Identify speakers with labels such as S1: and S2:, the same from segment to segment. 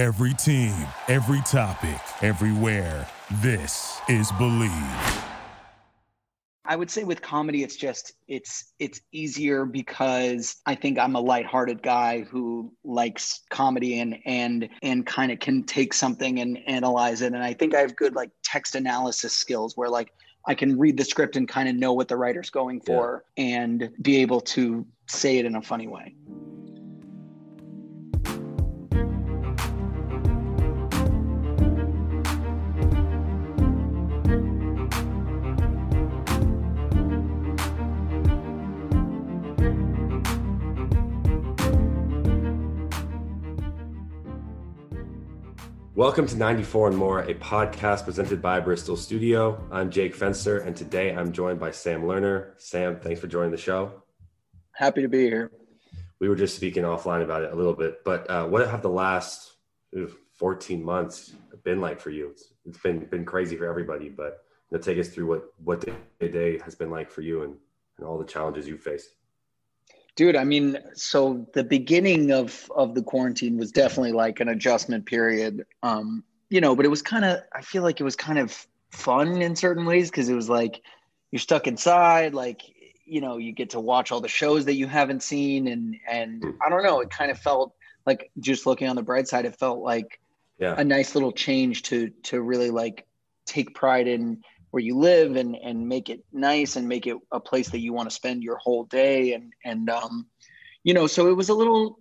S1: Every team, every topic, everywhere. This is Believe.
S2: I would say with comedy, it's just it's it's easier because I think I'm a lighthearted guy who likes comedy and and and kind of can take something and analyze it. And I think I have good like text analysis skills where like I can read the script and kind of know what the writer's going for yeah. and be able to say it in a funny way.
S3: Welcome to 94 and More, a podcast presented by Bristol Studio. I'm Jake Fenster, and today I'm joined by Sam Lerner. Sam, thanks for joining the show.
S2: Happy to be here.
S3: We were just speaking offline about it a little bit, but uh, what have the last 14 months been like for you? It's, it's been been crazy for everybody, but you know, take us through what what day day has been like for you and, and all the challenges you've faced.
S2: Dude, I mean, so the beginning of of the quarantine was definitely like an adjustment period. Um, you know, but it was kind of I feel like it was kind of fun in certain ways because it was like you're stuck inside, like you know, you get to watch all the shows that you haven't seen and and I don't know, it kind of felt like just looking on the bright side, it felt like yeah. a nice little change to to really like take pride in where you live and and make it nice and make it a place that you want to spend your whole day. And and um you know so it was a little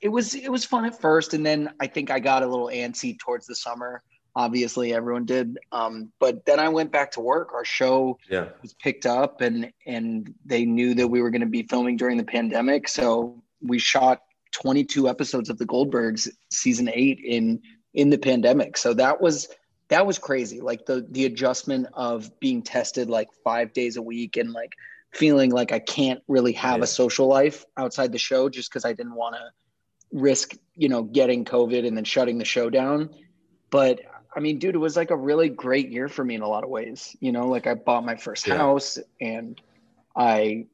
S2: it was it was fun at first. And then i think i got a little antsy towards the summer. Obviously everyone did. Um but then i went back to work. Our show yeah. was picked up and and they knew that we were going to be filming during the pandemic. So we shot 22 episodes of the goldbergs season 8 in in the pandemic. So that was that was crazy like the the adjustment of being tested like five days a week and like feeling like i can't really have yeah. a social life outside the show just because i didn't want to risk you know getting covid and then shutting the show down but i mean dude it was like a really great year for me in a lot of ways you know like i bought my first yeah. house and i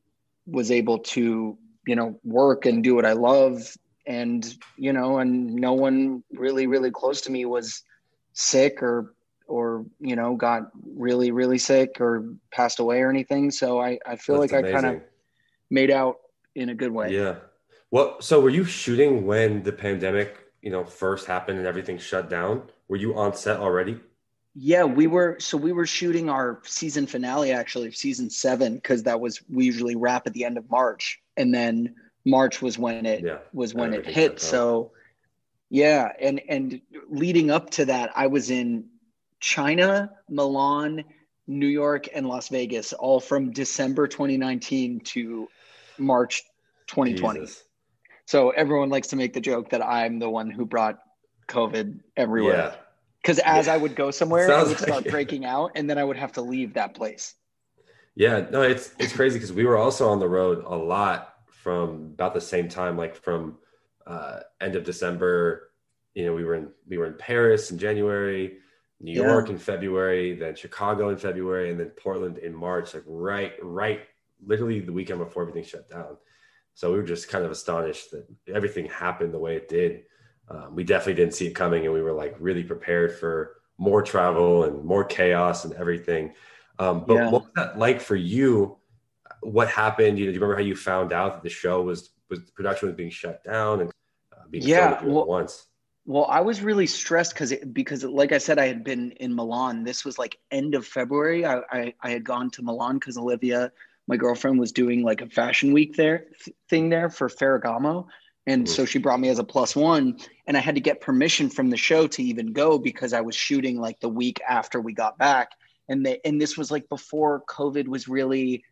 S2: was able to you know work and do what i love and you know and no one really really close to me was sick or or you know got really really sick or passed away or anything. So i i feel That's like amazing. i kind of made out in a good way.
S3: Yeah. Well so were you shooting when the pandemic you know first happened and everything shut down? Were you on set already?
S2: Yeah we were so we were shooting our season finale actually season seven because that was we usually wrap at the end of march. And then march was when it yeah, was when it hit. so yeah, and and leading up to that, I was in China, Milan, New York, and Las Vegas, all from December 2019 to March 2020. Jesus. So everyone likes to make the joke that I'm the one who brought COVID everywhere. Because as yeah. I would go somewhere, Sounds I would start like breaking out, and then I would have to leave that place.
S3: Yeah, no, it's it's crazy because we were also on the road a lot from about the same time, like from uh, end of December. You know, we were in we were in Paris in January, New yeah. York in February, then Chicago in February, and then Portland in March. Like right, right, literally the weekend before everything shut down. So we were just kind of astonished that everything happened the way it did. Um, we definitely didn't see it coming, and we were like really prepared for more travel and more chaos and everything. Um, but yeah. what was that like for you? What happened? You know, do you remember how you found out that the show was was production was being shut down and uh, being
S2: yeah well, once? Well, I was really stressed because it because like I said, I had been in Milan. This was like end of February. I I, I had gone to Milan because Olivia, my girlfriend, was doing like a fashion week there thing there for Ferragamo, and mm-hmm. so she brought me as a plus one. And I had to get permission from the show to even go because I was shooting like the week after we got back, and they and this was like before COVID was really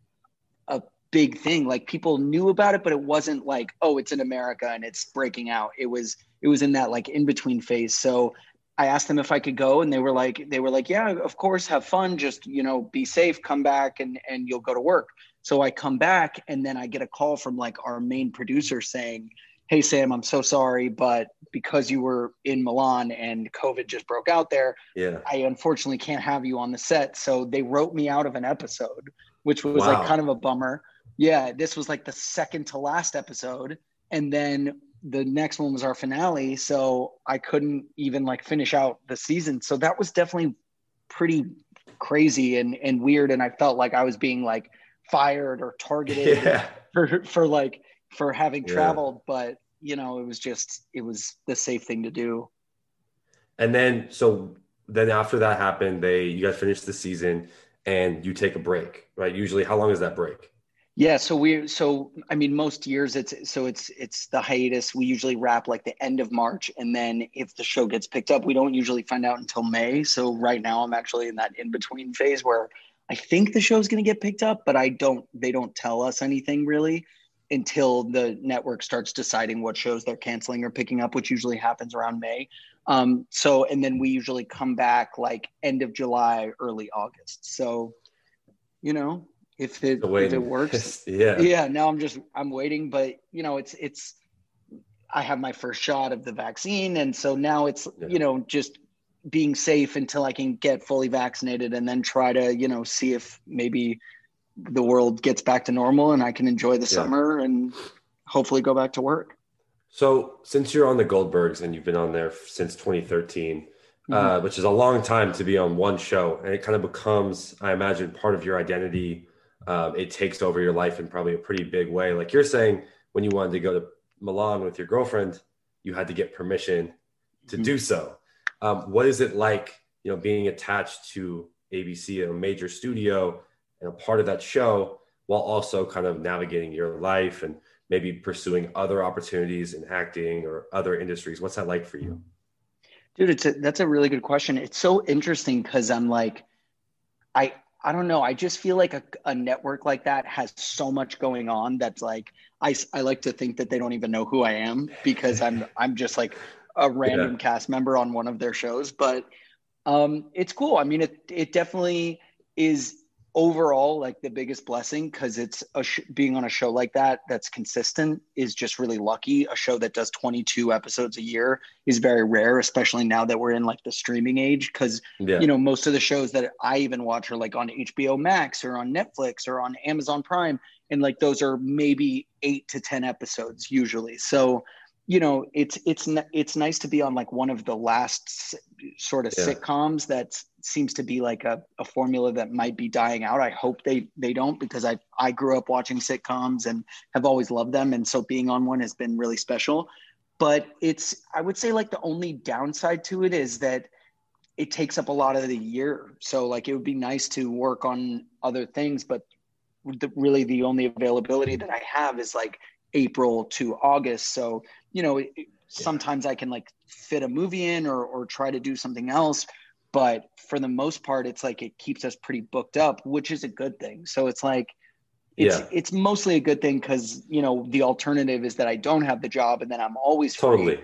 S2: a big thing. Like people knew about it, but it wasn't like oh, it's in America and it's breaking out. It was it was in that like in between phase. So I asked them if I could go and they were like, they were like, yeah, of course, have fun. Just, you know, be safe, come back and, and you'll go to work. So I come back and then I get a call from like our main producer saying, Hey Sam, I'm so sorry, but because you were in Milan and COVID just broke out there, yeah, I unfortunately can't have you on the set. So they wrote me out of an episode, which was wow. like kind of a bummer. Yeah, this was like the second to last episode. And then the next one was our finale, so I couldn't even like finish out the season. So that was definitely pretty crazy and and weird, and I felt like I was being like fired or targeted
S3: Yeah.
S2: for for like for having
S3: Yeah.
S2: traveled, but you know, it was just it was the safe thing to do.
S3: And then so then after that happened, they you guys finished the season and you take a break, right? Usually, how long is that break?
S2: Yeah, so we so I mean most years it's so it's it's the hiatus. We usually wrap like the end of March and then if the show gets picked up, we don't usually find out until May. So right now I'm actually in that in between phase where I think the show's going to get picked up, but I don't they don't tell us anything really until the network starts deciding what shows they're canceling or picking up, which usually happens around May. Um, so and then we usually come back like end of July, early August. So you know, if it if it works,
S3: yeah.
S2: yeah now i'm just i'm waiting but you know it's it's i have my first shot of the vaccine and so now it's
S3: Yeah.
S2: you know just being safe until i can get fully vaccinated and then try to you know see if maybe the world gets back to normal and i can enjoy the
S3: Yeah.
S2: summer and hopefully go back to work
S3: So since you're on the Goldbergs and you've been on there since 2013,
S2: Mm-hmm.
S3: uh, which is a long time to be on one show, and it kind of becomes, I imagine, part of your identity. Um, it takes over your life in probably a pretty big way. Like you're saying, when you wanted to go to Milan with your girlfriend, you had to get permission to
S2: Mhm.
S3: do so. Um, what is it like, you know, being attached to ABC, a major studio, and a part of that show, while also kind of navigating your life and maybe pursuing other opportunities in acting or other industries? What's that like for you?
S2: Dude, it's a, that's a really good question. It's so interesting because I'm like, I I don't know. I just feel like a, a network like that has so much going on that's like I, I like to think that they don't even know who I am because I'm I'm just like a random cast member on one of their shows. But um, it's cool. I mean, it it definitely is overall like the biggest blessing because it's a sh- being on a show like that that's consistent is just really lucky. A show that does 22 episodes a year is very rare, especially now that we're in like the streaming age. Because
S3: Yeah.
S2: you know most of the shows that I even watch are like on HBO Max or on Netflix or on Amazon Prime, and like those are maybe eight to ten episodes usually. So you know it's it's it's nice to be on like one of the last sort of
S3: Yeah.
S2: sitcoms that seems to be like a, a formula that might be dying out. I hope they they don't because i i grew up watching sitcoms and have always loved them. And so being on one has been really special. But it's i would say like the only downside to it is that it takes up a lot of the year. So like it would be nice to work on other things but the, really the only availability that i have is like april to august. So you know it, sometimes i can like fit a movie in or or try to do something else but for the most part it's like it keeps us pretty booked up which is a good thing so it's like it's
S3: Yeah.
S2: it's mostly a good thing because you know the alternative is that i don't have the job and then i'm always free
S3: Totally.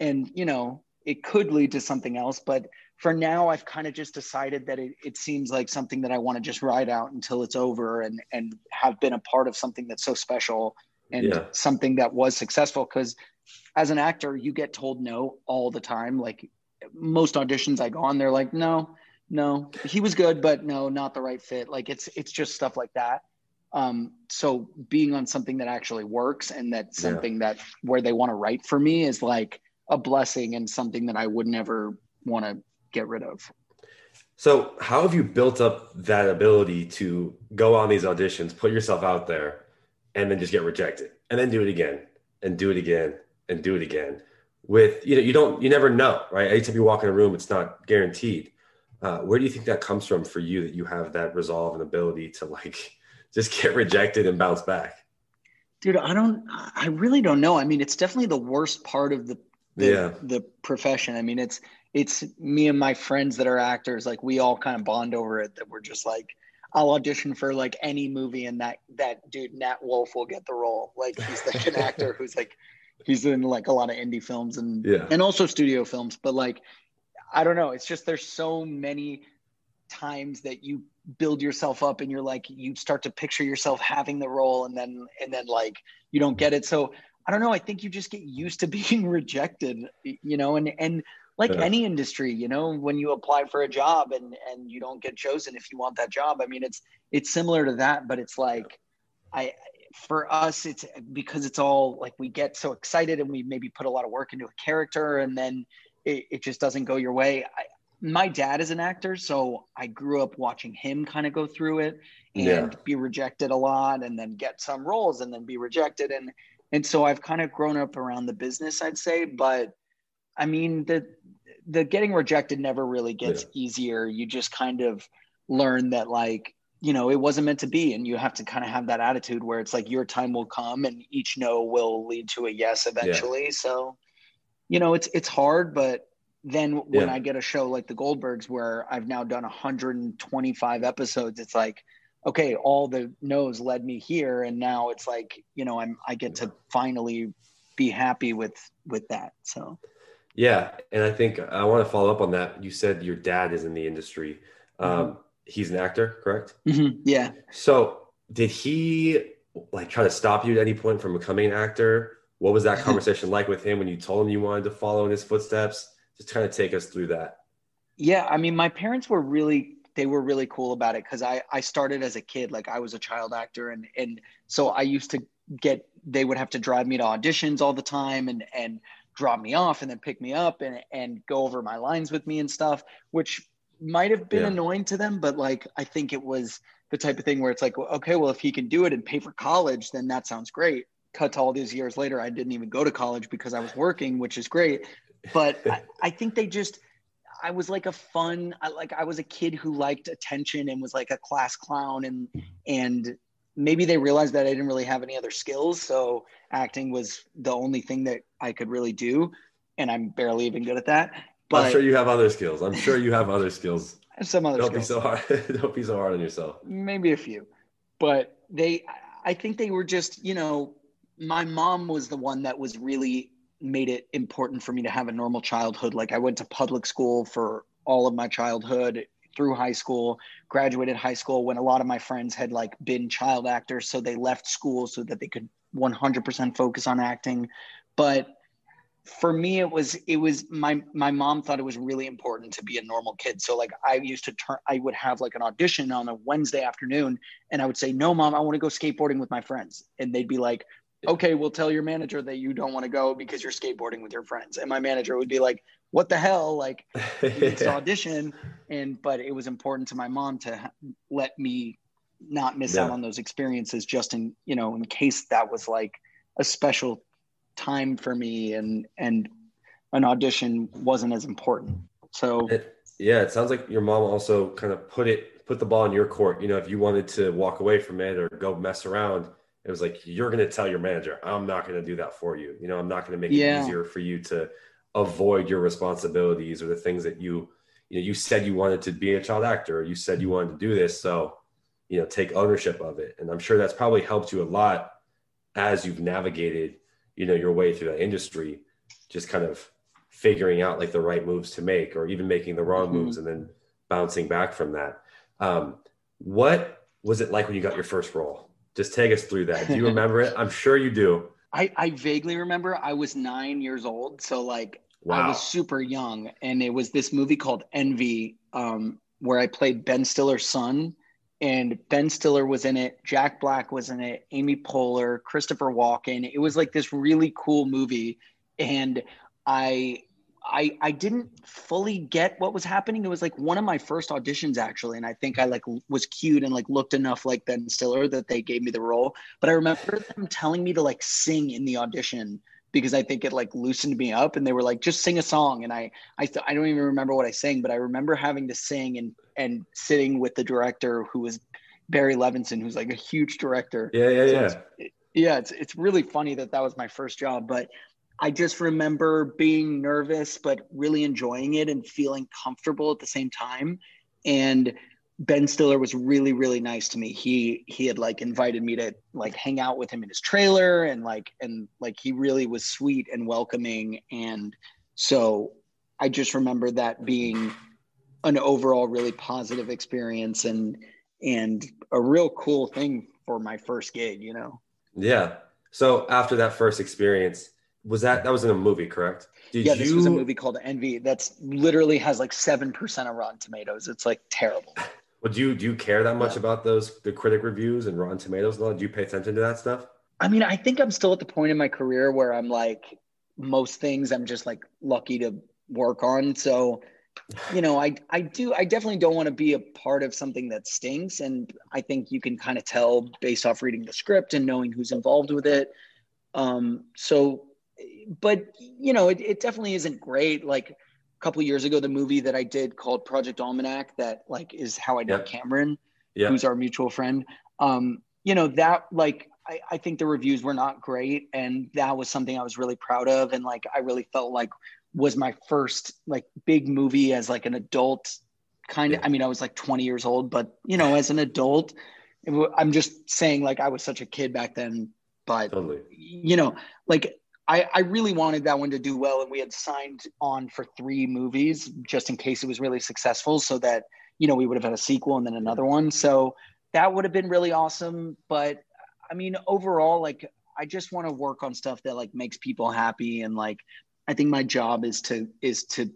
S2: and you know it could lead to something else but for now i've kind of just decided that it, it seems like something that i want to just ride out until it's over and and have been a part of something that's so special and
S3: Yeah.
S2: something that was successful because as an actor you get told no all the time like most auditions i go on they're like no no he was good but no not the right fit like it's it's just stuff like that um so being on something that actually works and that's
S3: Yeah.
S2: something that where they want to write for me is like a blessing and something that i would never want to get rid of
S3: So, how have you built up that ability to go on these auditions, put yourself out there, and then just get rejected, and then do it again, and do it again, and do it again? With you know, you don't, you never know, right? Anytime you walk in a room, it's not guaranteed. Uh, where do you think that comes from for you that you have that resolve and ability to like just get rejected and bounce back?
S2: dude i don't i really don't know i mean it's definitely the worst part of the the,
S3: Yeah.
S2: the profession i mean it's it's me and my friends that are actors like we all kind of bond over it that we're just like i'll audition for like any movie and that that dude nat wolff will get the role like he's like an actor who's like he's in like a lot of indie films and
S3: Yeah.
S2: and also studio films but like i don't know it's just there's so many times that you build yourself up and you're like you start to picture yourself having the role and then and then like you don't get it so i don't know i think you just get used to being rejected you know and and like
S3: Yeah.
S2: any industry you know when you apply for a job and and you don't get chosen if you want that job i mean it's it's similar to that but it's like i for us it's because it's all like we get so excited and we maybe put a lot of work into a character and then it, it just doesn't go your way I, my dad is an actor so i grew up watching him kind of go through it and yeah. be rejected a lot and then get some roles and then be rejected and and so i've kind of grown up around the business i'd say but i mean the the getting rejected never really gets yeah. easier you just kind of learn that like you know it wasn't meant to be and you have to kind of have that attitude where it's like your time will come and each no will lead to a yes eventually yeah. so you know it's it's hard but then when yeah. i get a show like the goldbergs where i've now done 125 episodes it's like okay all the no's led me here and now it's like you know i'm i get to finally be happy with with that so
S3: yeah and i think i want to follow up on that you said your dad is in the industry mm-hmm. um, he's an actor, correct?
S2: Mm-hmm. Yeah.
S3: So did he like try to stop you at any point from becoming an actor? What was that conversation like with him when you told him you wanted to follow in his footsteps? Just kind of take us through that.
S2: Yeah, I mean, my parents were really they were really cool about it because I I started as a kid, like I was a child actor, and and so I used to get they would have to drive me to auditions all the time and and drop me off and then pick me up and and go over my lines with me and stuff, which might have been yeah. annoying to them, but like I think it was the type of thing where it's like, well, okay, well, if he can do it and pay for college, then that sounds great. Cut to all these years later, I didn't even go to college because I was working, which is great. But I, I think they just, I was like a fun, I, like I was a kid who liked attention and was like a class clown, and and maybe they realized that I didn't really have any other skills, so acting was the only thing that I could really do, and I'm barely even good at that.
S3: But I'm sure you have other skills. I'm sure you have other skills.
S2: Some other
S3: Don't
S2: skills.
S3: be so hard. Don't be so hard on yourself.
S2: Maybe a few. But they I think they were just, you know, my mom was the one that was really made it important for me to have a normal childhood. Like I went to public school for all of my childhood through high school, graduated high school when a lot of my friends had like been child actors. So they left school so that they could 100% focus on acting. But for me it was it was my my mom thought it was really important to be a normal kid. So like i used to turn i would have like an audition on a wednesday afternoon and i would say no mom i want to go skateboarding with my friends. And they'd be like okay we'll tell your manager that you don't want to go because you're skateboarding with your friends. And my manager would be like what the hell? Like it's audition. And but it was important to my mom to let me not miss yeah. out on those experiences just in you know in case that was like a special time for me and and an audition wasn't as important. So
S3: it, yeah it sounds like your mom also kind of put it put the ball in your court. You know if you wanted to walk away from it or go mess around it was like you're going to tell your manager i'm not going to do that for you. You know i'm not going to make yeah. it easier for you to avoid your responsibilities or the things that you you know you said you wanted to be a child actor you said you wanted to do this so you know take ownership of it. And i'm sure that's probably helped you a lot as you've navigated you know your way through that industry just kind of figuring out like the right moves to make or even making the wrong mm-hmm. moves and then bouncing back from that. Um, what was it like when you got your first role? Just take us through that. Do you remember it? I'm sure you do.
S2: I, I vaguely remember. I was nine years old so like wow. i was super young and it was this movie called envy um, where i played ben stiller's son and Ben Stiller was in it, Jack Black was in it, Amy Poehler, Christopher Walken. It was like this really cool movie, and I I I didn't fully get what was happening. It was like one of my first auditions actually, and I think I like was cute and like looked enough like Ben Stiller that they gave me the role. But I remember them telling me to like sing in the audition because I think it like loosened me up and they were like just sing a song and I I th- I don't even remember what I sang but I remember having to sing and and sitting with the director who was Barry Levinson who's like a huge director.
S3: Yeah, yeah, so yeah.
S2: It's, yeah, it's it's really funny that that was my first job but I just remember being nervous but really enjoying it and feeling comfortable at the same time and Ben Stiller was really really nice to me. He he had like invited me to like hang out with him in his trailer and like and like he really was sweet and welcoming and so I just remember that being an overall really positive experience and and a real cool thing for my first gig, you know.
S3: Yeah. So after that first experience, was that that was in a movie, correct?
S2: Did yeah, this you... was a movie called Envy. That's literally has like seven percent of Rotten Tomatoes. It's like terrible.
S3: Well, do you do you care that much yeah. about those the critic reviews and Rotten Tomatoes and all? Do you pay attention to that stuff?
S2: I mean, I think I'm still at the point in my career where I'm like most things I'm just like lucky to work on. So, you know, I I do I definitely don't want to be a part of something that stinks. And I think you can kind of tell based off reading the script and knowing who's involved with it. Um, so but you know, it, it definitely isn't great. Like a couple years ago, the movie that I did called Project Almanac, that like is how I know Cameron, who's our mutual friend. Um, you know, that like I, I think the reviews were not great. And that was something I was really proud of. And like I really felt like was my first like big movie as like an adult kind of i mean i was like 20 years old but you know as an adult i'm just saying like i was such a kid back then but totally. you know like I, I really wanted that one to do well and we had signed on for three movies just in case it was really successful so that you know we would have had a sequel and then another one so that would have been really awesome but i mean overall like i just want to work on stuff that like makes people happy and like I think my job is to is to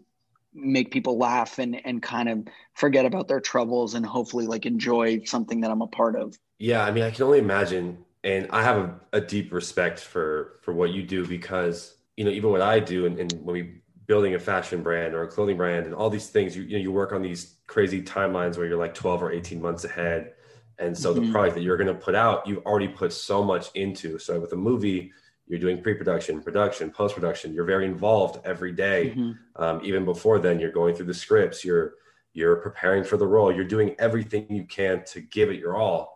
S2: make people laugh and and kind of forget about their troubles and hopefully like enjoy something that I'm a part of.
S3: Yeah, I mean, I can only imagine, and I have a, a deep respect for for what you do because you know even what I do and, and when we building a fashion brand or a clothing brand and all these things, you you know you work on these crazy timelines where you're like 12 or 18 months ahead. And so mm-hmm. the product that you're going to put out, you've already put so much into. So with a movie, you're doing pre-production production post-production you're very involved every day. Mm-hmm. Um, even before then you're going through the scripts you're you're preparing for the role you're doing everything you can to give it your all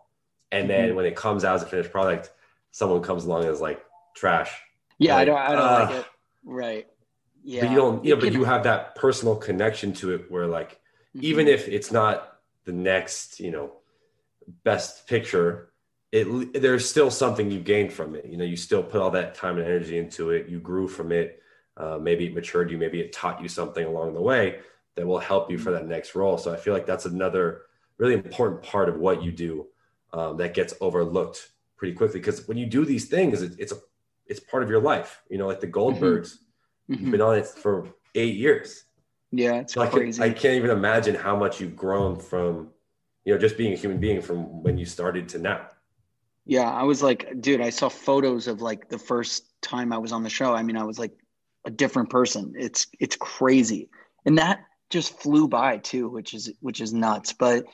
S3: and then mm-hmm. when it comes out as a finished product someone comes along and is like trash
S2: yeah like, i don't i don't uh, like it right
S3: yeah but you don't yeah but you have that personal connection to it where like mm-hmm. even if it's not the next you know best picture it there's still something you gained from it. You know, you still put all that time and energy into it. You grew from it. Uh, maybe it matured you. Maybe it taught you something along the way that will help you for that next role. So I feel like that's another really important part of what you do um, that gets overlooked pretty quickly because when you do these things, it, it's a it's part of your life. You know, like the Goldbergs, mm-hmm. you've been on it for eight years.
S2: Yeah, it's so crazy.
S3: I, can, I can't even imagine how much you've grown from, you know, just being a human being from when you started to now.
S2: Yeah, I was like, dude, I saw photos of like the first time I was on the show. I mean, I was like a different person. It's it's crazy. And that just flew by too, which is which is nuts. But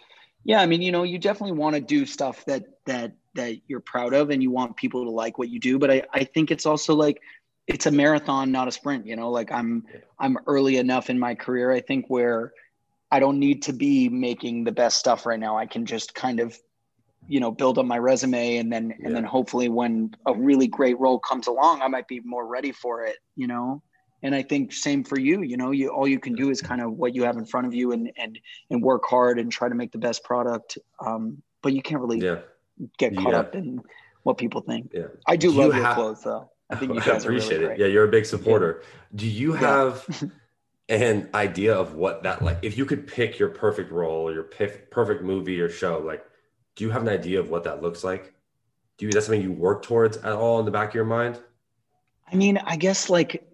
S2: yeah, I mean, you know, you definitely want to do stuff that that that you're proud of and you want people to like what you do. But I, I think it's also like it's a marathon, not a sprint, you know, like I'm I'm early enough in my career, I think, where I don't need to be making the best stuff right now. I can just kind of you know build up my resume and then yeah. and then hopefully when a really great role comes along i might be more ready for it you know and i think same for you you know you all you can do is kind of what you have in front of you and and and work hard and try to make the best product um but you can't really yeah. get caught yeah. up in what people think yeah i do, do love you your have, clothes though i think you guys appreciate really it
S3: yeah you're a big supporter do you have an idea of what that like if you could pick your perfect role or your perfect movie or show like do you have an idea of what that looks like? Do you, is that something you work towards at all in the back of your mind?
S2: I mean, I guess like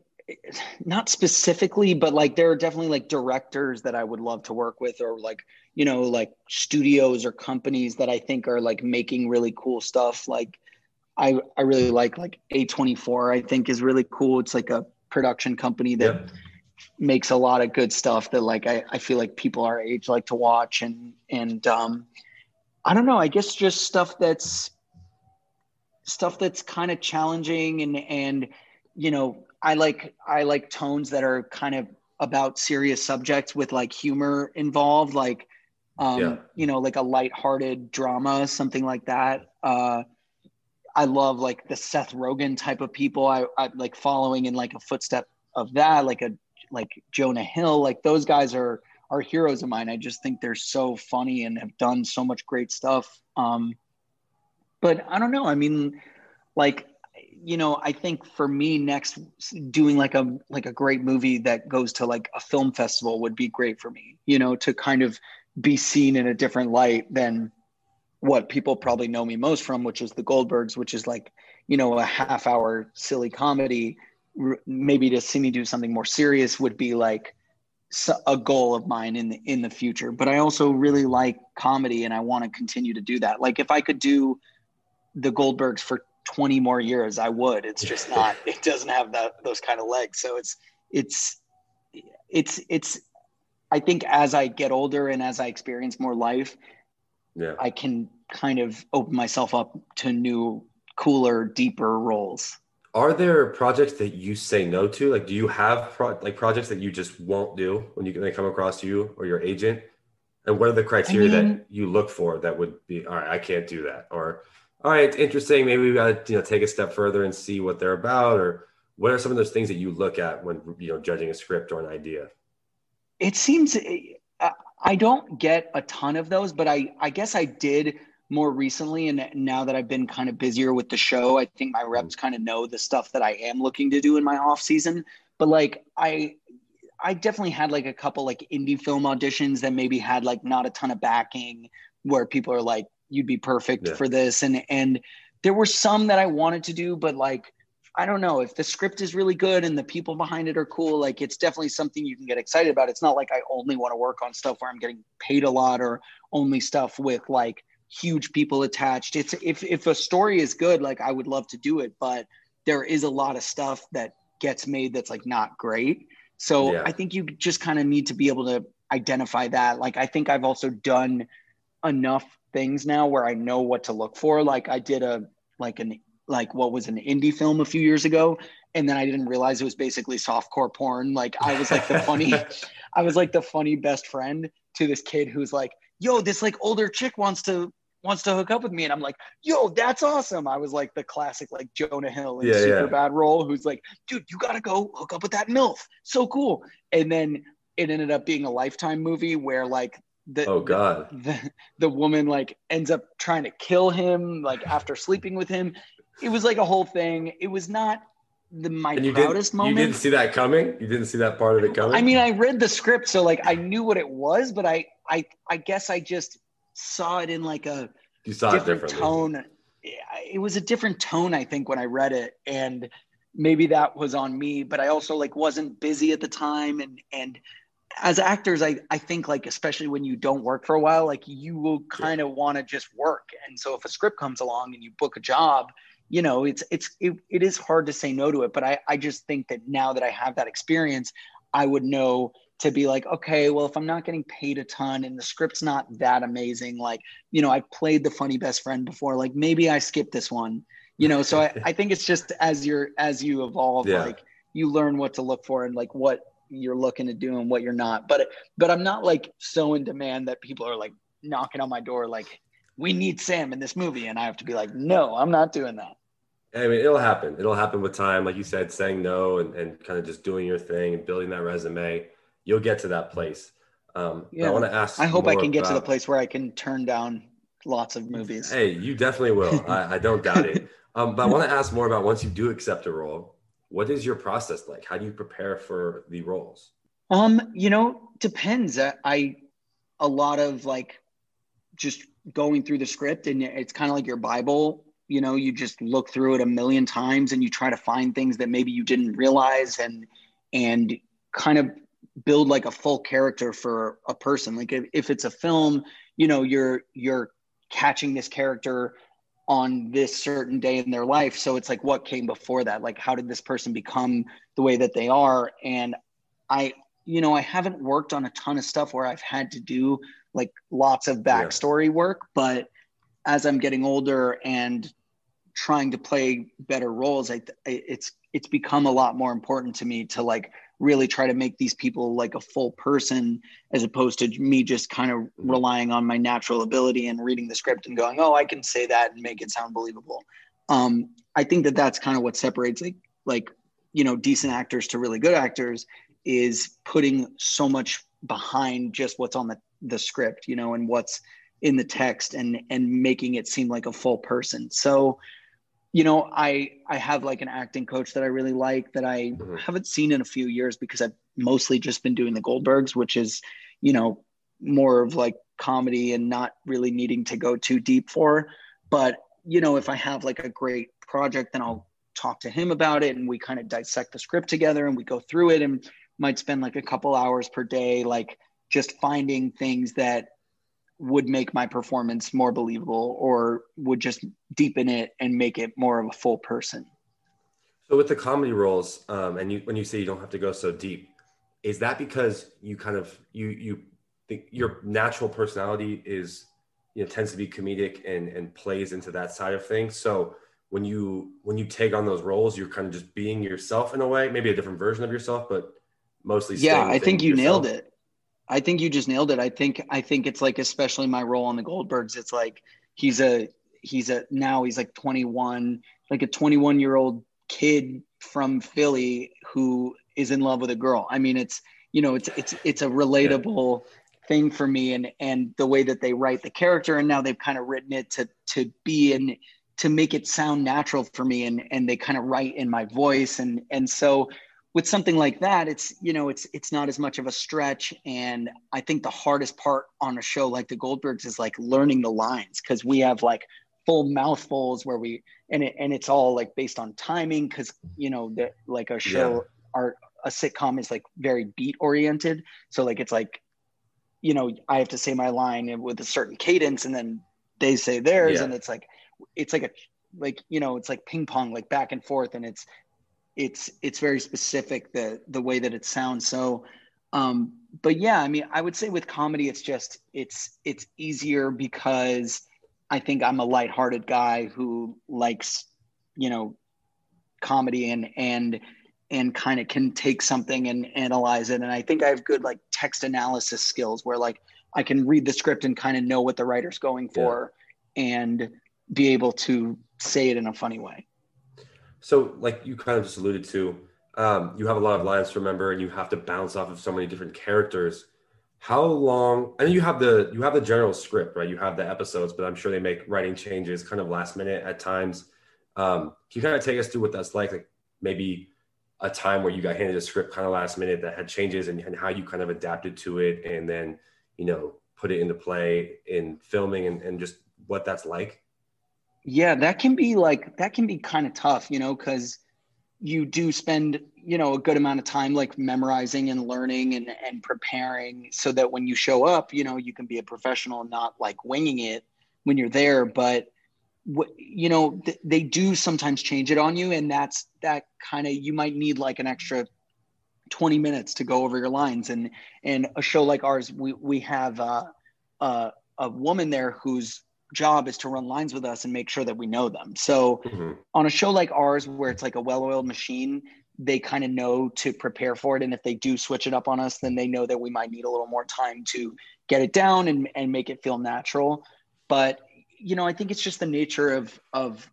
S2: not specifically, but like there are definitely like directors that I would love to work with, or like, you know, like studios or companies that I think are like making really cool stuff. Like, I, I really like like A24, I think is really cool. It's like a production company that yep. makes a lot of good stuff that like I, I feel like people our age like to watch and and um I don't know. I guess just stuff that's stuff that's kind of challenging and and you know I like I like tones that are kind of about serious subjects with like humor involved, like um, yeah. you know, like a light-hearted drama, something like that. Uh, I love like the Seth Rogen type of people. I, I like following in like a footstep of that, like a like Jonah Hill. Like those guys are are heroes of mine. I just think they're so funny and have done so much great stuff. Um, but I don't know. I mean, like, you know, I think for me next doing like a like a great movie that goes to like a film festival would be great for me. You know, to kind of be seen in a different light than what people probably know me most from, which is the Goldbergs, which is like, you know, a half hour silly comedy. Maybe to see me do something more serious would be like a goal of mine in the in the future. But I also really like comedy, and I want to continue to do that. Like if I could do the Goldbergs for 20 more years, I would. It's just not. it doesn't have that those kind of legs. So it's it's it's it's. I think as I get older and as I experience more life,
S3: yeah,
S2: I can kind of open myself up to new, cooler, deeper roles.
S3: Are there projects that you say no to? Like, do you have pro- like projects that you just won't do when you they come across you or your agent? And what are the criteria I mean, that you look for that would be all right? I can't do that, or all right, it's interesting. Maybe we got to you know take a step further and see what they're about, or what are some of those things that you look at when you know judging a script or an idea?
S2: It seems I don't get a ton of those, but I I guess I did more recently and now that I've been kind of busier with the show, I think my reps mm-hmm. kind of know the stuff that I am looking to do in my off season. But like I I definitely had like a couple like indie film auditions that maybe had like not a ton of backing where people are like you'd be perfect yeah. for this and and there were some that I wanted to do but like I don't know if the script is really good and the people behind it are cool like it's definitely something you can get excited about it's not like I only want to work on stuff where I'm getting paid a lot or only stuff with like huge people attached. It's if if a story is good, like I would love to do it, but there is a lot of stuff that gets made that's like not great. So yeah. I think you just kind of need to be able to identify that. Like I think I've also done enough things now where I know what to look for. Like I did a like an like what was an indie film a few years ago and then I didn't realize it was basically softcore porn. Like I was like the funny I was like the funny best friend to this kid who's like, "Yo, this like older chick wants to wants to hook up with me and i'm like yo that's awesome i was like the classic like jonah hill in yeah, super yeah. bad role who's like dude you gotta go hook up with that milf so cool and then it ended up being a lifetime movie where like the
S3: oh god
S2: the, the, the woman like ends up trying to kill him like after sleeping with him it was like a whole thing it was not the my
S3: and you
S2: proudest
S3: didn't,
S2: moment.
S3: You didn't see that coming. You didn't see that part of it coming.
S2: I mean, I read the script, so like I knew what it was, but I, I, I guess I just saw it in like a different tone. It was a different tone, I think, when I read it, and maybe that was on me. But I also like wasn't busy at the time, and and as actors, I I think like especially when you don't work for a while, like you will kind of want to just work. And so if a script comes along and you book a job, you know it's it's it, it is hard to say no to it. But I I just think that now that I have that experience, I would know to be like, okay, well, if I'm not getting paid a ton and the script's not that amazing, like, you know, I played the funny best friend before, like maybe I skip this one, you know. So I, I think it's just as you're as you evolve, yeah. like you learn what to look for and like what you're looking to do and what you're not. But but I'm not like so in demand that people are like knocking on my door like we need Sam in this movie. And I have to be like, no, I'm not doing that.
S3: I mean, it'll happen. It'll happen with time. Like you said, saying no and, and kind of just doing your thing and building that resume you'll get to that place. Um, yeah. I want to ask.
S2: I hope I can get about, to the place where I can turn down lots of movies.
S3: Hey, you definitely will. I, I, don't doubt it. Um, but I want to ask more about once you do accept a role, what is your process like? How do you prepare for the roles?
S2: Um, you know, depends. I, I a lot of like just going through the script, and it's kind of like your Bible. You know, you just look through it a million times, and you try to find things that maybe you didn't realize, and and kind of build like a full character for a person like if, if it's a film you know you're you're catching this character on this certain day in their life. So it's like what came before that? Like how did this person become the way that they are? And i you know i haven't worked on a ton of stuff where i've had to do like lots of backstory yeah. work but as i'm getting older and trying to play better roles I, it's it's become a lot more important to me to like really try to make these people like a full person as opposed to me just kind of relying on my natural ability and reading the script and going oh i can say that and make it sound believable. Um, i think that that's kind of what separates like like you know decent actors to really good actors is putting so much behind just what's on the, the script you know and what's in the text and and making it seem like a full person. So you know i i have like an acting coach that i really like that i mm-hmm. haven't seen in a few years because i've mostly just been doing the goldbergs which is you know more of like comedy and not really needing to go too deep for but you know if i have like a great project then i'll talk to him about it and we kind of dissect the script together and we go through it and might spend like a couple hours per day, like just finding things that would make my performance more believable or would just deepen it and make it more of a full person.
S3: So with the comedy roles, um, and you, when you say you don't have to go so deep, is that because you kind of you you think your natural personality is you know tends to be comedic and and plays into that side of things. So when you when you take on those roles, you're kind of just being yourself in a way, maybe a different version of yourself, but mostly.
S2: Yeah, I think you yourself. nailed it. I think you just nailed it. I think I think it's like especially my role on the Goldbergs. It's like he's a he's a now he's like 21, like a 21 year old kid from Philly who is in love with a girl. I mean, it's you know, it's it's it's a relatable thing for me, and and the way that they write the character, and now they've kind of written it to to be in to make it sound natural for me, and and they kind of write in my voice, and and so with something like that it's you know it's it's not as much of a stretch and i think the hardest part on a show like the goldbergs is like learning the lines because we have like full mouthfuls where we and it, and it's all like based on timing because you know that like a show yeah. our a sitcom is like very beat oriented so like it's like you know i have to say my line with a certain cadence and then they say theirs yeah. and it's like it's like a like you know it's like ping pong like back and forth and it's it's it's very specific the the way that it sounds. So um but yeah i mean i would say with comedy it's just it's it's easier because i think i'm a lighthearted guy who likes you know comedy and and and kind of can take something and analyze it. And i think i have good like text analysis skills where like i can read the script and kind of know what the writer's going for yeah. and be able to say it in a funny way
S3: so, like you kind of just alluded to, um, you have a lot of lines to remember, and you have to bounce off of so many different characters. How long? I know you have the you have the general script, right? You have the episodes, but I'm sure they make writing changes kind of last minute at times. Um, can you kind of take us through what that's like? Like maybe a time where you got handed a script kind of last minute that had changes, and, and how you kind of adapted to it, and then you know put it into play in filming, and, and just what that's like.
S2: Yeah, that can be like that can be kind of tough, you know, because you do spend, you know, a good amount of time like memorizing and learning and, and preparing so that when you show up, you know, you can be a professional and not like winging it when you're there. But you know, th- they do sometimes change it on you, and that's that kind of you might need like an extra 20 minutes to go over your lines. And and a show like ours, we we have uh, uh, a woman there who's job is to run lines with us and make sure that we know them. So mm-hmm. on a show like ours, where it's like a well-oiled machine, they kind of know to prepare for it. And if they do switch it up on us, then they know that we might need a little more time to get it down and, and make it feel natural. But you know, I think it's just the nature of of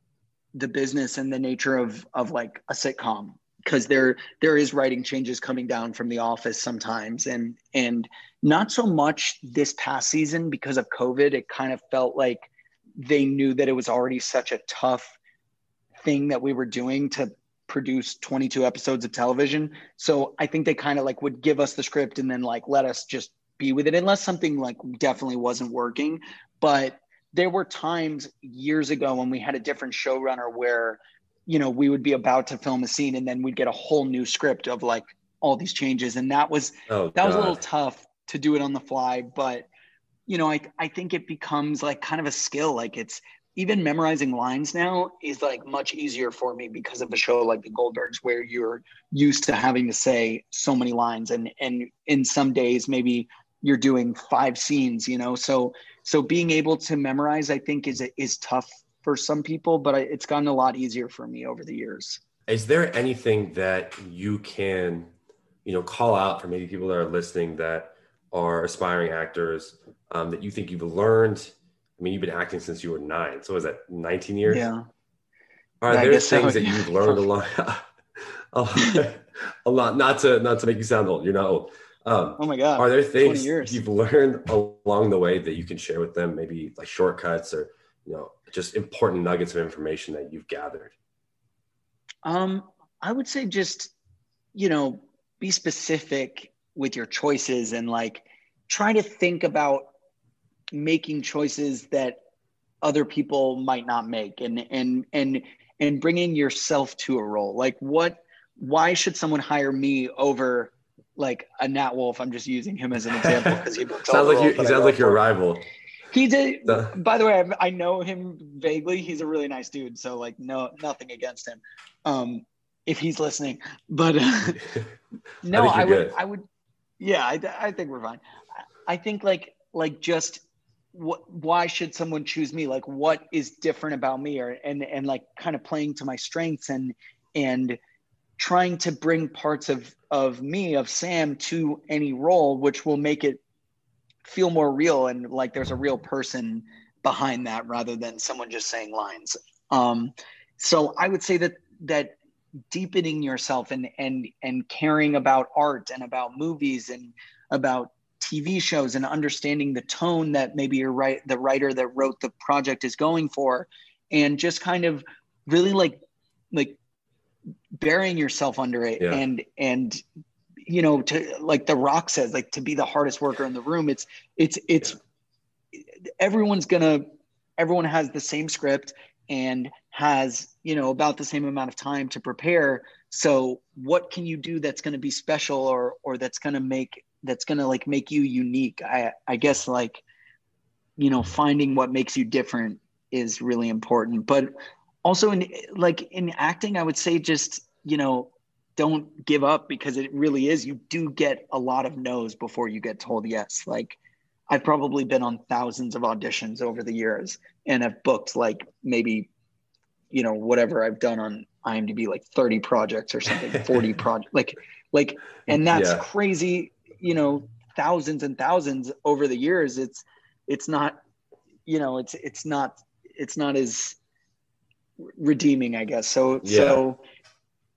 S2: the business and the nature of of like a sitcom because there there is writing changes coming down from the office sometimes. And and not so much this past season because of covid it kind of felt like they knew that it was already such a tough thing that we were doing to produce 22 episodes of television. So i think they kind of like would give us the script and then like let us just be with it unless something like definitely wasn't working. But there were times years ago when we had a different showrunner where you know we would be about to film a scene and then we'd get a whole new script of like all these changes. And that was oh, that God. was a little tough to do it on the fly but you know I, I think it becomes like kind of a skill. Like it's even memorizing lines now is like much easier for me because of a show like the goldbergs where you're used to having to say so many lines and and in some days maybe you're doing five scenes you know? So so being able to memorize i think is is tough for some people, but it's gotten a lot easier for me over the years.
S3: Is there anything that you can, you know, call out for maybe people that are listening that are aspiring actors um, that you think you've learned? I mean, you've been acting since you were nine. So is that 19 years?
S2: Yeah.
S3: Are yeah, there things that you've learned a lot, a lot, not to, not to make you sound old, you're not old.
S2: Um, oh my God.
S3: Are there things you've learned along the way that you can share with them? Maybe like shortcuts or, you know, just important nuggets of information that you've gathered?
S2: Um, I would say just, you know, be specific with your choices and like try to think about making choices that other people might not make and and and and bringing yourself to a role like what why should someone hire me over like a Nat Wolff? I'm just using him as an example because he
S3: sounds like you, he sounds like your rival.
S2: He did. By the way, I, I, know him vaguely. He's a really nice dude. So like, no, nothing against him. Um, if he's listening, but uh, no, I, I would, good. I would, yeah, I, I think we're fine. I think like, like just what, why should someone choose me? Like, what is different about me, or and and like kind of playing to my strengths and and trying to bring parts of of me of Sam to any role, which will make it feel more real and like there's a real person behind that rather than someone just saying lines. Um, so I would say that that deepening yourself and and and caring about art and about movies and about TV shows and understanding the tone that maybe you're right the writer that wrote the project is going for and just kind of really like like burying yourself under it yeah. and and you know to like the rock says like to be the hardest worker in the room it's it's it's yeah. everyone's gonna everyone has the same script and has you know about the same amount of time to prepare so what can you do that's going to be special or or that's going to make that's going to like make you unique i i guess like you know finding what makes you different is really important but also in like in acting i would say just you know don't give up because it really is you do get a lot of no's before you get told yes like i've probably been on thousands of auditions over the years and have booked like maybe you know whatever i've done on imdb like 30 projects or something 40 projects like like and that's yeah. crazy you know thousands and thousands over the years it's it's not you know it's it's not it's not as redeeming i guess so yeah. so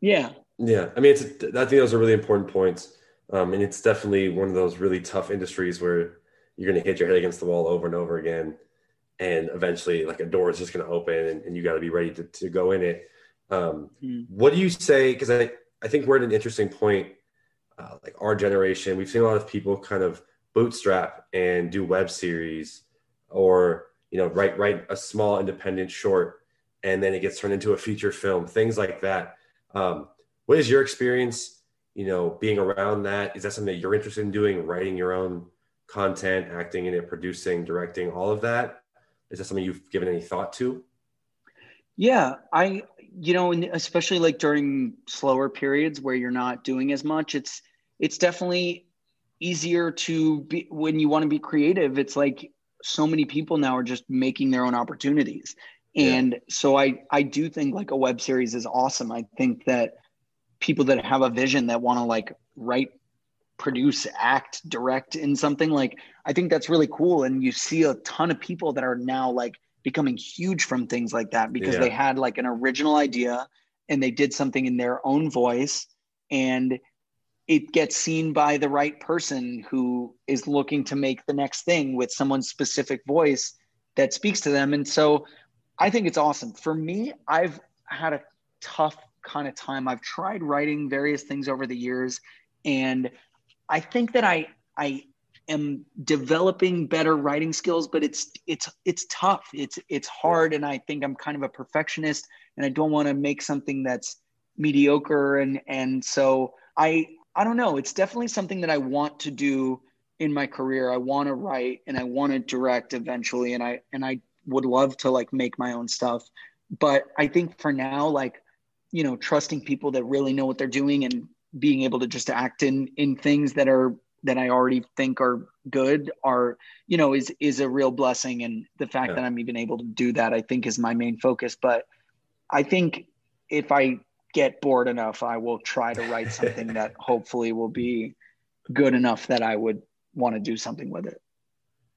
S2: yeah
S3: yeah, I mean, it's. I think those are really important points, um, and it's definitely one of those really tough industries where you're going to hit your head against the wall over and over again, and eventually, like a door is just going to open, and, and you got to be ready to, to go in it. Um, mm. What do you say? Because I I think we're at an interesting point, uh, like our generation. We've seen a lot of people kind of bootstrap and do web series, or you know, write write a small independent short, and then it gets turned into a feature film. Things like that. Um, what is your experience you know being around that? Is that something that you're interested in doing writing your own content acting in it producing directing all of that? Is that something you've given any thought to?
S2: Yeah i you know especially like during slower periods where you're not doing as much it's it's definitely easier to be when you want to be creative it's like so many people now are just making their own opportunities. And yeah. so i i do think like a web series is awesome. I think that people that have a vision that want to like write produce act direct in something like i think that's really cool. And you see a ton of people that are now like becoming huge from things like that because yeah. they had like an original idea and they did something in their own voice. And it gets seen by the right person who is looking to make the next thing with someone's specific voice that speaks to them. And so i think it's awesome. For me i've had a tough kind of time. I've tried writing various things over the years, and I think that I I am developing better writing skills, but it's it's it's tough. It's it's hard, and I think I'm kind of a perfectionist, and I don't want to make something that's mediocre, and and so I I don't know. It's definitely something that I want to do in my career. I want to write and I want to direct eventually, and I and I would love to like make my own stuff. But I think for now, like you know trusting people that really know what they're doing and being able to just act in in things that are that I already think are good are you know is is a real blessing and the fact yeah. that I'm even able to do that I think is my main focus but I think if I get bored enough I will try to write something that hopefully will be good enough that I would want to do something with it.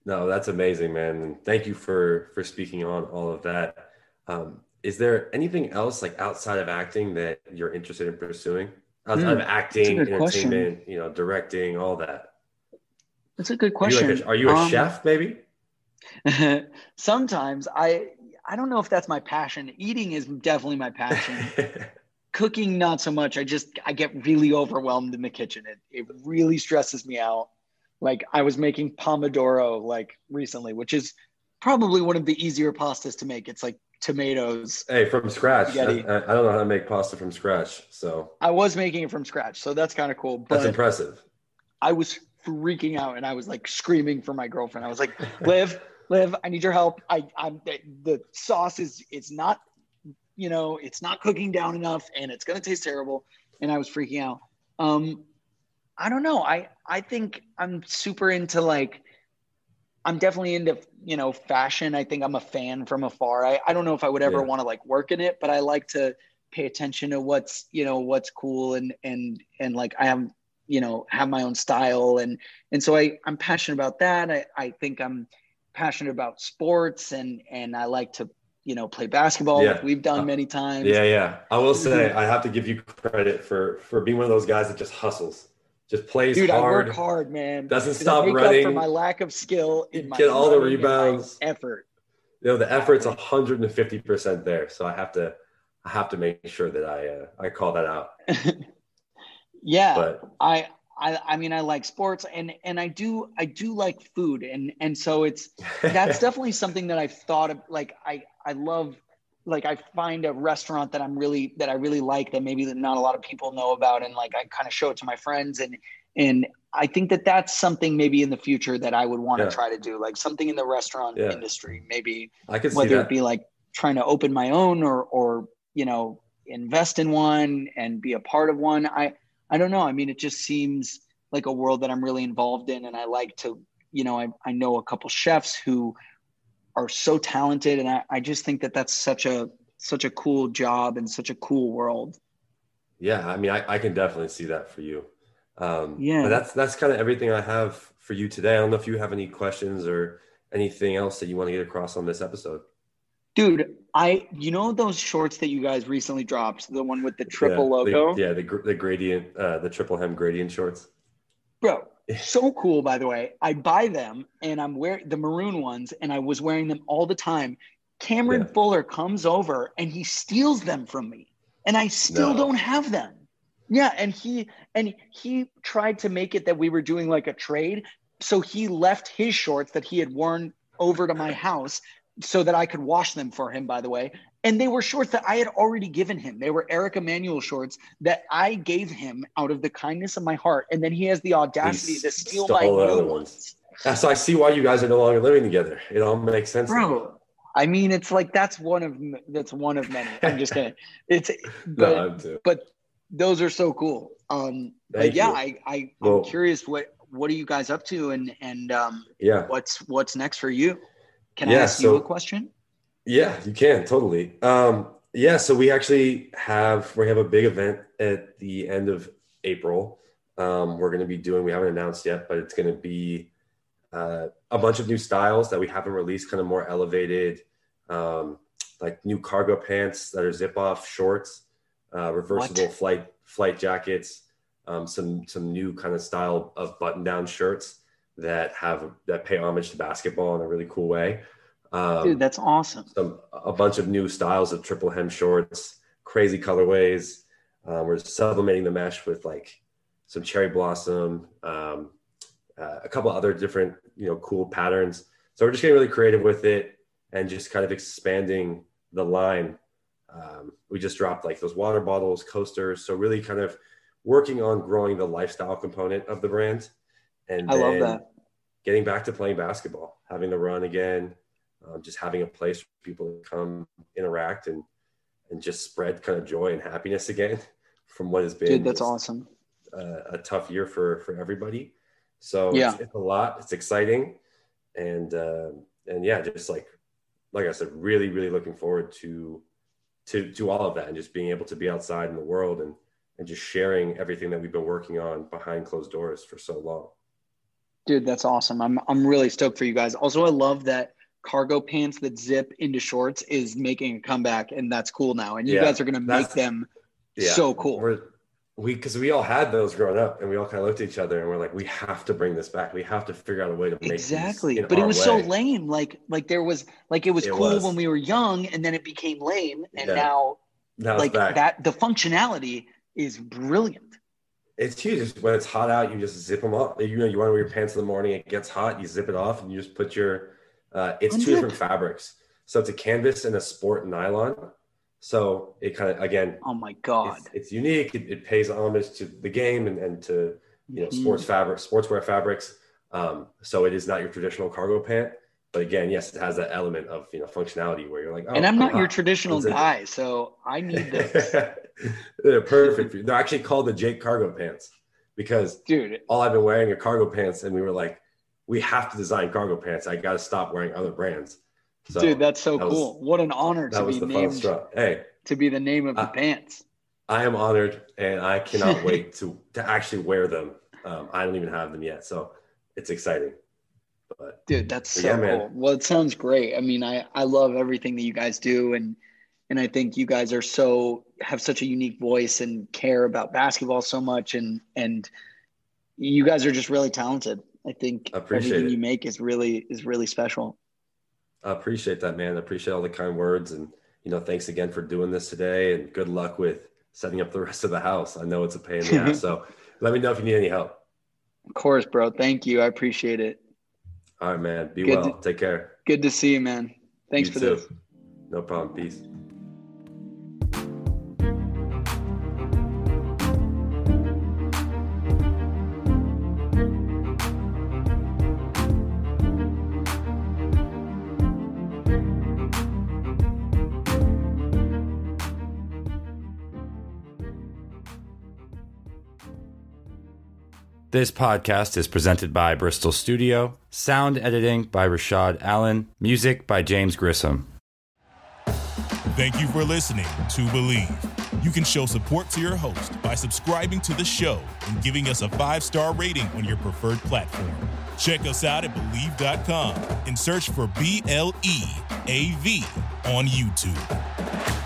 S3: No, that's amazing, man. And thank you for for speaking on all of that. Um, is there anything else like outside of acting that you're interested in pursuing? Outside mm, of acting, entertainment, question. you know, directing, all that.
S2: That's a good question.
S3: Are you, like a, are you a um, chef, maybe?
S2: sometimes I I don't know if that's my passion. Eating is definitely my passion. Cooking, not so much. I just I get really overwhelmed in the kitchen. It it really stresses me out. Like I was making pomodoro like recently, which is probably one of the easier pastas to make. It's like tomatoes.
S3: Hey, from scratch. I, I, don't know how to make pasta from scratch. So
S2: I was making it from scratch. So that's kind of cool.
S3: But that's impressive.
S2: I was freaking out and I was like screaming for my girlfriend. I was like, Liv, Liv, I need your help. I, I'm the sauce is it's not, you know, it's not cooking down enough and it's gonna taste terrible. And I was freaking out. Um, I don't know. I I think I'm super into like I'm definitely into you know fashion. I think I'm a fan from afar. I, I don't know if I would ever yeah. want to like work in it, but I like to pay attention to what's you know what's cool and and and like I am you know have my own style and and so I I'm passionate about that. I I think I'm passionate about sports and and I like to you know play basketball yeah. like we've done uh, many times.
S3: Yeah, yeah. I will say I have to give you credit for for being one of those guys that just hustles just plays
S2: Dude,
S3: hard.
S2: I work hard, man.
S3: Doesn't stop running.
S2: for my lack of skill in my
S3: get all the rebounds.
S2: Effort.
S3: You know the effort's 150 percent there. So I have to, I have to make sure that I, uh, I call that out.
S2: yeah, but, I, I, I mean, I like sports and and I do I do like food and and so it's that's definitely something that I've thought of. Like I I love like I find a restaurant that I'm really that I really like that maybe not a lot of people know about and like I kind of show it to my friends and and I think that that's something maybe in the future that I would want to yeah. try to do like something in the restaurant yeah. industry maybe
S3: I could
S2: whether it be like trying to open my own or or you know invest in one and be a part of one I I don't know I mean it just seems like a world that I'm really involved in and I like to you know I, I know a couple chefs who are so talented and I, I just think that that's such a such a cool job and such a cool world.
S3: Yeah i mean i, I can definitely see that for you. Um yeah. but that's that's kind of everything i have for you today. I don't know if you have any questions or anything else that you want to get across on this episode.
S2: Dude i you know those shorts that you guys recently dropped? The one with the triple
S3: yeah,
S2: logo?
S3: the, yeah the, the gradient uh the triple hem gradient shorts?
S2: Bro so cool by the way i buy them and i'm wearing the maroon ones and i was wearing them all the time cameron yeah. fuller comes over and he steals them from me and i still no. don't have them yeah and he and he tried to make it that we were doing like a trade so he left his shorts that he had worn over to my house so that I could wash them for him, by the way. And they were shorts that I had already given him. They were Eric Emanuel shorts that I gave him out of the kindness of my heart. And then he has the audacity to steal my new ones. ones.
S3: Yeah, so I see why you guys are no longer living together. It all makes sense.
S2: Bro, I mean, it's like that's one of that's one of many. I'm just kidding. It's but, no, but those are so cool. Um, but yeah, you. I, I I'm curious what what are you guys up to and and um
S3: yeah
S2: what's what's next for you? Can yeah, I ask so, you a question?
S3: Yeah, you can totally. Um, yeah, so we actually have we have a big event at the end of April. Um, we're going to be doing. We haven't announced yet, but it's going to be uh, a bunch of new styles that we haven't released, kind of more elevated, um, like new cargo pants that are zip off shorts, uh, reversible what? flight flight jackets, um, some some new kind of style of button down shirts that have that pay homage to basketball in a really cool way.
S2: Um, Dude, that's awesome.
S3: Some a bunch of new styles of triple hem shorts, crazy colorways. Um, we're sublimating the mesh with like some cherry blossom, um, uh, a couple other different you know cool patterns. So we're just getting really creative with it and just kind of expanding the line. Um, we just dropped like those water bottles, coasters. So really kind of working on growing the lifestyle component of the brand and I love that. Getting back to playing basketball, having the run again, um, just having a place for people to come interact and and just spread kind of joy and happiness again from what has been.
S2: Dude, that's awesome.
S3: a tough year for for everybody. So yeah, it's, it's a lot. It's exciting, and uh, and yeah, just like like I said, really really looking forward to to to all of that and just being able to be outside in the world and and just sharing everything that we've been working on behind closed doors for so long.
S2: Dude, that's awesome. I'm I'm really stoked for you guys. Also, I love that cargo pants that zip into shorts is making a comeback, and that's cool now. And you yeah, guys are gonna make them yeah, so cool.
S3: We're, we because we all had those growing up, and we all kind of looked at each other and we're like, we have to bring this back. We have to figure out a way to make it
S2: exactly. But it was way. so lame. Like like there was like it was it cool was. when we were young, and then it became lame, and yeah. now, now like that the functionality is brilliant
S3: it's huge. When it's hot out, you just zip them up. You know, you want to wear your pants in the morning. It gets hot, you zip it off, and you just put your. Uh, it's two different fabrics. So it's a canvas and a sport nylon. So it kind of again.
S2: Oh my god!
S3: It's, it's unique. It, it, pays homage to the game and, and to you know,
S2: Mhm.
S3: sports fabric, sportswear fabrics. Um, so it is not your traditional cargo pant, but again, yes, it has that element of you know functionality where you're like, oh,
S2: and I'm not
S3: hot.
S2: your traditional
S3: it?
S2: guy, so I need this,
S3: They're perfect. for you. They're actually called the Jake cargo pants because
S2: dude.
S3: all I've been wearing are cargo pants, and we were like, we have to design cargo pants. I got to stop wearing other brands. So
S2: dude, that's so
S3: that was-
S2: cool. what an honor to
S3: was
S2: be
S3: the
S2: named.
S3: Hey,
S2: to be the name of the pants.
S3: I am honored, and I cannot wait to to actually wear them. Um, I don't even have them yet, so it's exciting. But
S2: Dude, that's
S3: But
S2: so
S3: yeah, man.
S2: cool. Well, it sounds great. I mean, I I love everything that you guys do, and and I think you guys are so have such a unique voice and care about basketball so much, and and you guys are just really talented. I think
S3: I
S2: everything
S3: it.
S2: you make is really is really special.
S3: I appreciate that, man. I appreciate all the kind words, and you know, thanks again for doing this today, and good luck with setting up the rest of the house. I know it's a pain in the ass, so let me know if you need any help.
S2: Of course, bro. Thank you. I appreciate it.
S3: All right, man. Be
S2: Good
S3: well. Take care.
S2: Good to see you, man. Thanks
S3: You
S2: for
S3: too.
S2: this.
S3: No problem. Peace.
S4: This podcast is presented by Bristol Studio, sound editing by Rashad Allen, music by James Grissom.
S1: Thank you for listening to Bleav. You can show support to your host by subscribing to the show and giving us a five star rating on your preferred platform. Check us out at Bleav.com and search for B L E A V on YouTube.